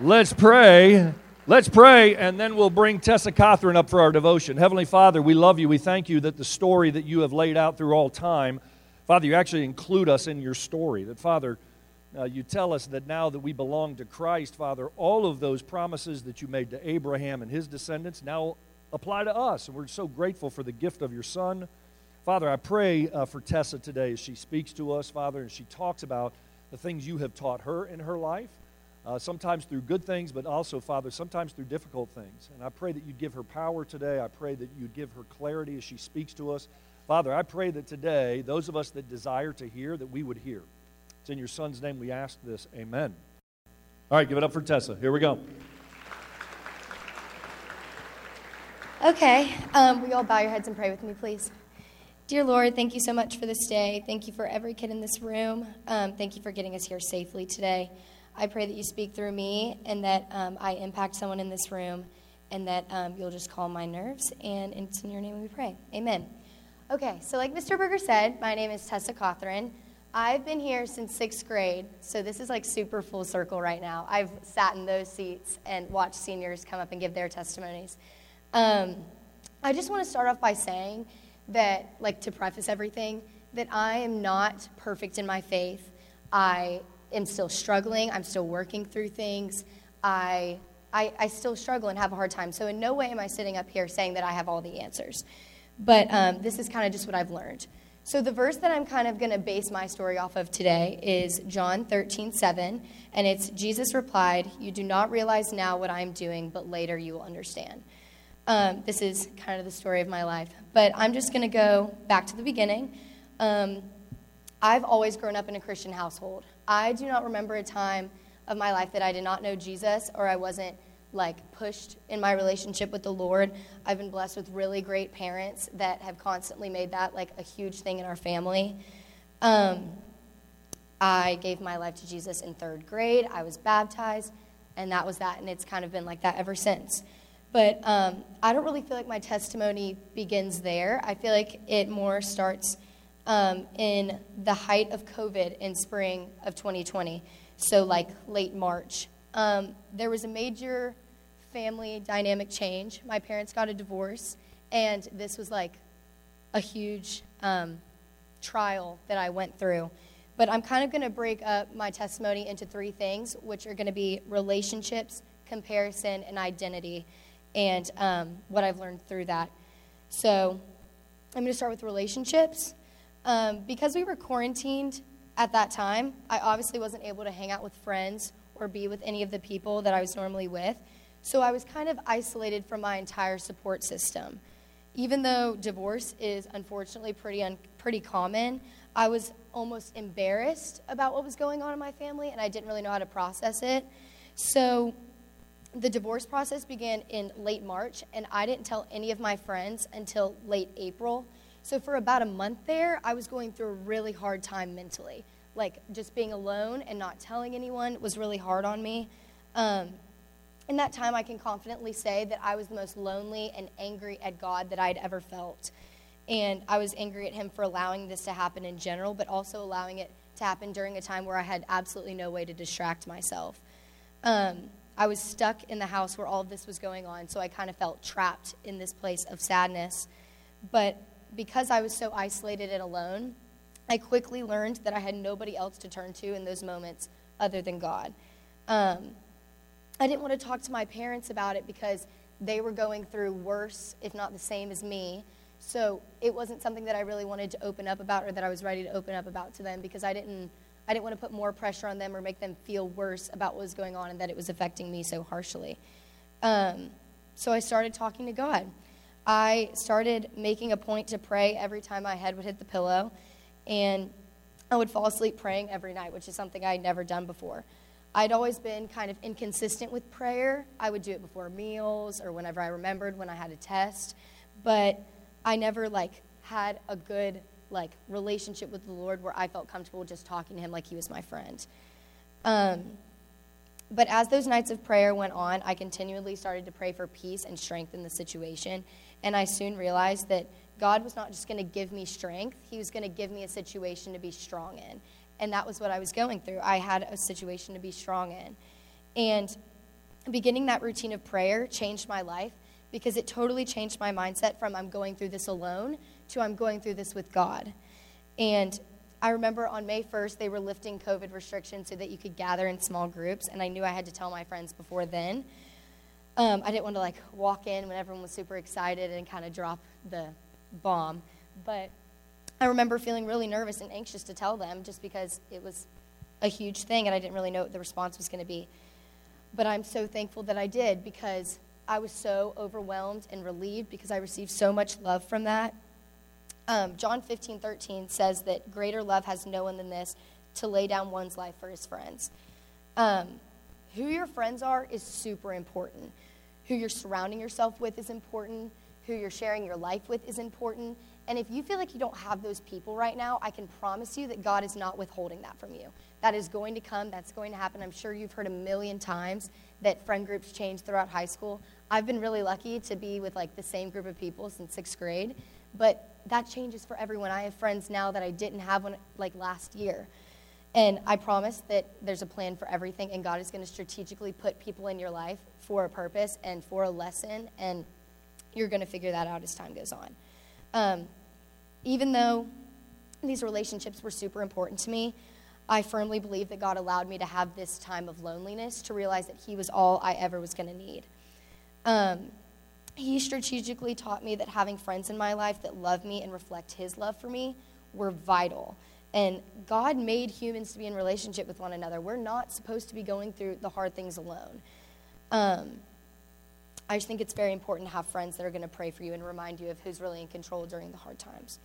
Let's pray. Let's pray, and then we'll bring Tessa Cothran up for our devotion. Heavenly Father, we love you. We thank you that the story that you have laid out through all time, Father, you actually include us in your story. That, Father, uh, you tell us that now that we belong to Christ, Father, all of those promises that you made to Abraham and his descendants now apply to us. And we're so grateful for the gift of your Son. Father, I pray uh, for Tessa today as she speaks to us, Father, and she talks about the things you have taught her in her life uh, sometimes through good things, but also, Father, sometimes through difficult things. And I pray that you'd give her power today. I pray that you'd give her clarity as she speaks to us. Father, I pray that today, those of us that desire to hear, that we would hear. It's in your Son's name we ask this. Amen. All right, give it up for Tessa. Here we go. Okay, um, will you all bow your heads and pray with me, please? Dear Lord, thank you so much for this day. Thank you for every kid in this room. Um, thank you for getting us here safely today. I pray that you speak through me and that um, I impact someone in this room and that um, you'll just calm my nerves. And it's in your name we pray. Amen. Okay, so like Mr. Berger said, my name is Tessa Cothran. I've been here since sixth grade, so this is like super full circle right now. I've sat in those seats and watched seniors come up and give their testimonies. Um, I just want to start off by saying that, like, to preface everything, that I am not perfect in my faith. I am still struggling. I'm still working through things. I, I, I still struggle and have a hard time. So, in no way am I sitting up here saying that I have all the answers. But um, this is kind of just what I've learned. So, the verse that I'm kind of going to base my story off of today is John 13, 7. And it's Jesus replied, You do not realize now what I am doing, but later you will understand. Um, this is kind of the story of my life. But I'm just going to go back to the beginning. Um, I've always grown up in a Christian household. I do not remember a time of my life that I did not know Jesus or I wasn't like pushed in my relationship with the Lord. I've been blessed with really great parents that have constantly made that like a huge thing in our family. Um, I gave my life to Jesus in third grade. I was baptized, and that was that, and it's kind of been like that ever since. But um, I don't really feel like my testimony begins there. I feel like it more starts um, in the height of COVID in spring of 2020, so like late March. Um, there was a major family dynamic change. My parents got a divorce, and this was like a huge um, trial that I went through. But I'm kind of going to break up my testimony into three things, which are going to be relationships, comparison, and identity, and um, what I've learned through that. So I'm going to start with relationships. Um, because we were quarantined at that time, I obviously wasn't able to hang out with friends or be with any of the people that I was normally with. So I was kind of isolated from my entire support system. Even though divorce is unfortunately pretty, un- pretty common, I was almost embarrassed about what was going on in my family and I didn't really know how to process it. So the divorce process began in late March, and I didn't tell any of my friends until late April. So for about a month there, I was going through a really hard time mentally. Like just being alone and not telling anyone was really hard on me. Um, in that time, I can confidently say that I was the most lonely and angry at God that I'd ever felt. And I was angry at Him for allowing this to happen in general, but also allowing it to happen during a time where I had absolutely no way to distract myself. Um, I was stuck in the house where all of this was going on, so I kind of felt trapped in this place of sadness. But because I was so isolated and alone, I quickly learned that I had nobody else to turn to in those moments other than God. Um, I didn't want to talk to my parents about it because they were going through worse, if not the same as me. So it wasn't something that I really wanted to open up about or that I was ready to open up about to them because I didn't, I didn't want to put more pressure on them or make them feel worse about what was going on and that it was affecting me so harshly. Um, so I started talking to God. I started making a point to pray every time my head would hit the pillow, and I would fall asleep praying every night, which is something I had never done before. I'd always been kind of inconsistent with prayer. I would do it before meals or whenever I remembered when I had a test, but I never like had a good like relationship with the Lord where I felt comfortable just talking to Him like He was my friend. Um, but as those nights of prayer went on, I continually started to pray for peace and strength in the situation. And I soon realized that God was not just going to give me strength, He was going to give me a situation to be strong in. And that was what I was going through. I had a situation to be strong in. And beginning that routine of prayer changed my life because it totally changed my mindset from I'm going through this alone to I'm going through this with God. And I remember on May 1st, they were lifting COVID restrictions so that you could gather in small groups, and I knew I had to tell my friends before then. Um, I didn't want to like walk in when everyone was super excited and kind of drop the bomb, but I remember feeling really nervous and anxious to tell them just because it was a huge thing and I didn't really know what the response was going to be. But I'm so thankful that I did because I was so overwhelmed and relieved because I received so much love from that. Um, John 15, 13 says that greater love has no one than this to lay down one's life for his friends. Um, who your friends are is super important. Who you're surrounding yourself with is important. Who you're sharing your life with is important. And if you feel like you don't have those people right now, I can promise you that God is not withholding that from you. That is going to come, that's going to happen. I'm sure you've heard a million times that friend groups change throughout high school. I've been really lucky to be with like the same group of people since sixth grade, but that changes for everyone. I have friends now that I didn't have when, like last year. And I promise that there's a plan for everything, and God is going to strategically put people in your life for a purpose and for a lesson, and you're going to figure that out as time goes on. Um, even though these relationships were super important to me, I firmly believe that God allowed me to have this time of loneliness to realize that He was all I ever was going to need. Um, he strategically taught me that having friends in my life that love me and reflect His love for me were vital. And God made humans to be in relationship with one another. We're not supposed to be going through the hard things alone. Um, I just think it's very important to have friends that are going to pray for you and remind you of who's really in control during the hard times.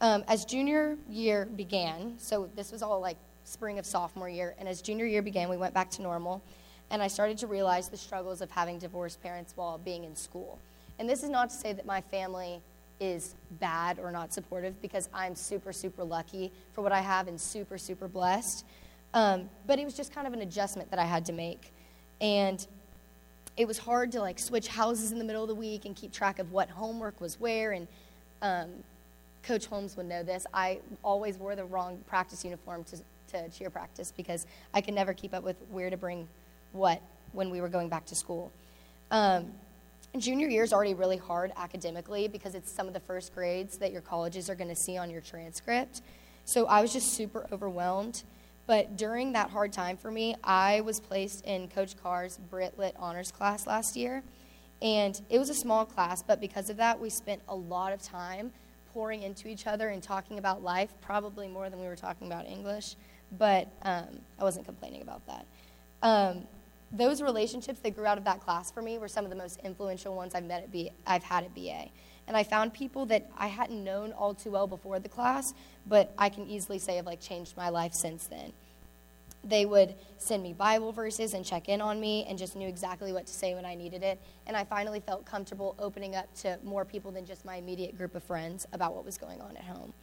Um, as junior year began, so this was all like spring of sophomore year, and as junior year began, we went back to normal, and I started to realize the struggles of having divorced parents while being in school. And this is not to say that my family is bad or not supportive, because I'm super, super lucky for what I have and super, super blessed. Um, but it was just kind of an adjustment that I had to make. And it was hard to like switch houses in the middle of the week and keep track of what homework was where. And um, Coach Holmes would know this. I always wore the wrong practice uniform to, to cheer practice because I could never keep up with where to bring what when we were going back to school. Um, junior year is already really hard academically because it's some of the first grades that your colleges are going to see on your transcript. So I was just super overwhelmed. But during that hard time for me, I was placed in Coach Carr's Brit Lit honors class last year. And it was a small class, but because of that, we spent a lot of time pouring into each other and talking about life, probably more than we were talking about English. But um, I wasn't complaining about that. Um, those relationships that grew out of that class for me were some of the most influential ones I've met at B- I've had at BA. And I found people that I hadn't known all too well before the class, but I can easily say have like changed my life since then. They would send me Bible verses and check in on me and just knew exactly what to say when I needed it. And I finally felt comfortable opening up to more people than just my immediate group of friends about what was going on at home.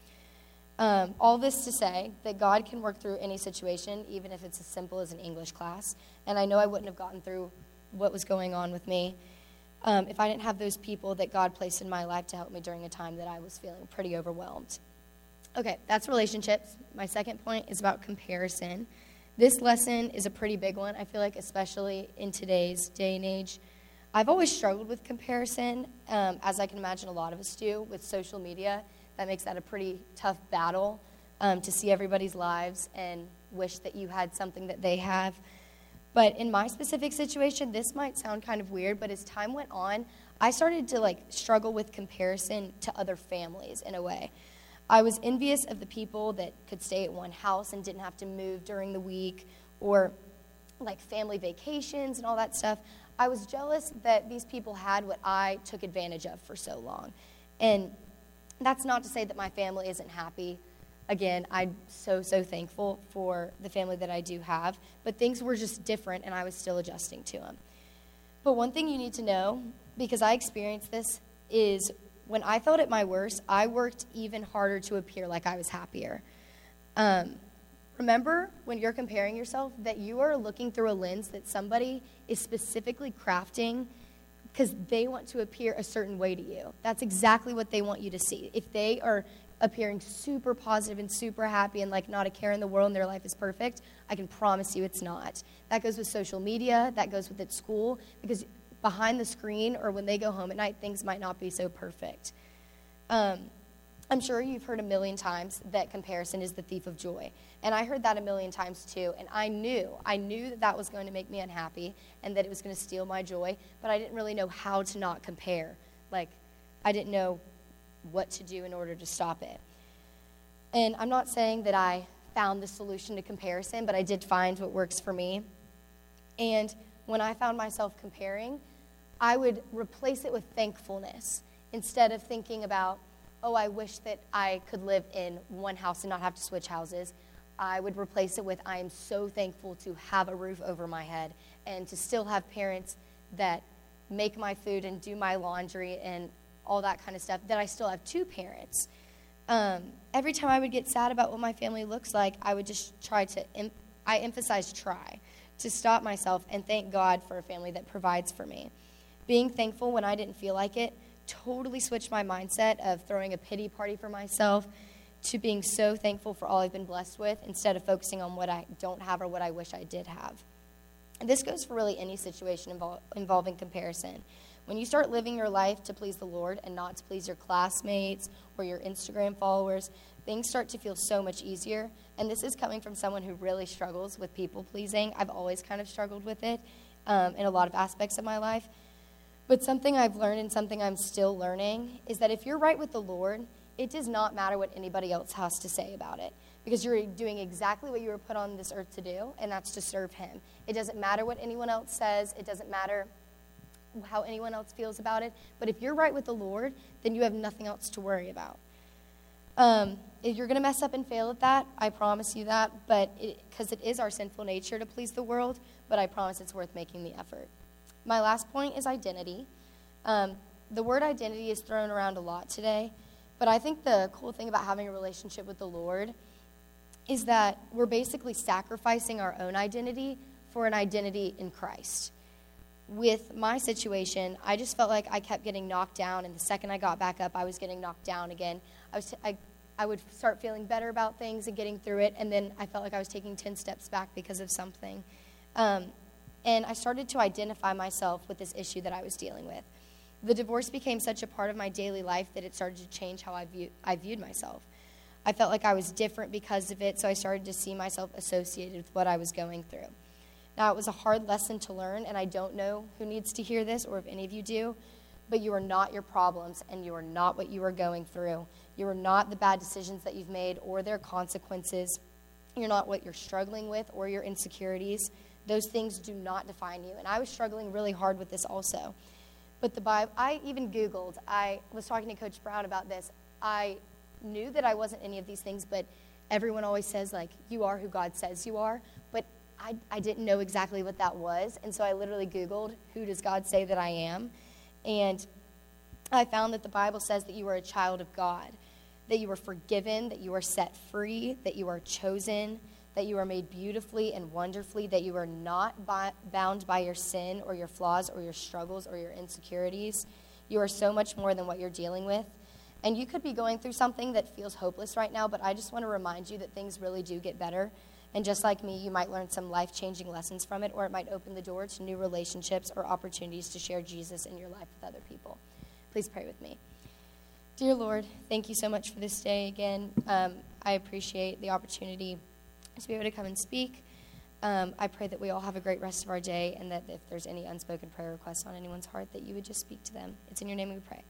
Um, all this to say that God can work through any situation, even if it's as simple as an English class. And I know I wouldn't have gotten through what was going on with me um, if I didn't have those people that God placed in my life to help me during a time that I was feeling pretty overwhelmed. Okay, that's relationships. My second point is about comparison. This lesson is a pretty big one, I feel like, especially in today's day and age. I've always struggled with comparison, um, as I can imagine a lot of us do, with social media. That makes that a pretty tough battle um, to see everybody's lives and wish that you had something that they have. But in my specific situation, this might sound kind of weird, but as time went on, I started to like struggle with comparison to other families in a way. I was envious of the people that could stay at one house and didn't have to move during the week or like family vacations and all that stuff. I was jealous that these people had what I took advantage of for so long. And that's not to say that my family isn't happy again, I'm so, so thankful for the family that I do have. But things were just different, and I was still adjusting to them. But one thing you need to know, because I experienced this, is when I felt at my worst, I worked even harder to appear like I was happier. Um, remember when you're comparing yourself that you are looking through a lens that somebody is specifically crafting because they want to appear a certain way to you. That's exactly what they want you to see. If they are appearing super positive and super happy and like not a care in the world and their life is perfect, I can promise you it's not. That goes with social media, that goes with at school, because behind the screen or when they go home at night, things might not be so perfect. Um, I'm sure you've heard a million times that comparison is the thief of joy. And I heard that a million times too. And I knew, I knew that that was going to make me unhappy and that it was going to steal my joy, but I didn't really know how to not compare. Like, I didn't know what to do in order to stop it. And I'm not saying that I found the solution to comparison, but I did find what works for me. And when I found myself comparing, I would replace it with thankfulness instead of thinking about, oh, I wish that I could live in one house and not have to switch houses. I would replace it with, I am so thankful to have a roof over my head and to still have parents that make my food and do my laundry and all that kind of stuff, that I still have two parents. Um, every time I would get sad about what my family looks like, I would just try to, em- I emphasize try, to stop myself and thank God for a family that provides for me. Being thankful when I didn't feel like it totally switched my mindset of throwing a pity party for myself to being so thankful for all I've been blessed with instead of focusing on what I don't have or what I wish I did have. And this goes for really any situation invol- involving comparison. When you start living your life to please the Lord and not to please your classmates or your Instagram followers, things start to feel so much easier. And this is coming from someone who really struggles with people pleasing. I've always kind of struggled with it um, in a lot of aspects of my life. But something I've learned and something I'm still learning is that if you're right with the Lord, it does not matter what anybody else has to say about it because you're doing exactly what you were put on this earth to do, and that's to serve Him. It doesn't matter what anyone else says, it doesn't matter how anyone else feels about it. But if you're right with the Lord, then you have nothing else to worry about. Um, you're going to mess up and fail at that. I promise you that. But because it, it is our sinful nature to please the world, but I promise it's worth making the effort. My last point is identity. Um, the word identity is thrown around a lot today, but I think the cool thing about having a relationship with the Lord is that we're basically sacrificing our own identity for an identity in Christ with my situation, I just felt like I kept getting knocked down, and the second I got back up, I was getting knocked down again. I was, t- I, I would start feeling better about things and getting through it, and then I felt like I was taking 10 steps back because of something. Um, and I started to identify myself with this issue that I was dealing with. The divorce became such a part of my daily life that it started to change how I, view, I viewed myself. I felt like I was different because of it, so I started to see myself associated with what I was going through. Now, it was a hard lesson to learn, and I don't know who needs to hear this or if any of you do, but you are not your problems and you are not what you are going through. You are not the bad decisions that you've made or their consequences. You're not what you're struggling with or your insecurities. Those things do not define you. And I was struggling really hard with this also. But the Bible, I even Googled, I was talking to Coach Brown about this. I knew that I wasn't any of these things, but everyone always says, like, you are who God says you are. But I, I didn't know exactly what that was. And so I literally Googled, Who does God say that I am? And I found that the Bible says that you are a child of God, that you are forgiven, that you are set free, that you are chosen, that you are made beautifully and wonderfully, that you are not bound by your sin or your flaws or your struggles or your insecurities. You are so much more than what you're dealing with. And you could be going through something that feels hopeless right now, but I just want to remind you that things really do get better. And just like me, you might learn some life changing lessons from it, or it might open the door to new relationships or opportunities to share Jesus in your life with other people. Please pray with me. Dear Lord, thank you so much for this day again. Um, I appreciate the opportunity to be able to come and speak. Um, I pray that we all have a great rest of our day and that if there's any unspoken prayer requests on anyone's heart, that you would just speak to them. It's in your name we pray.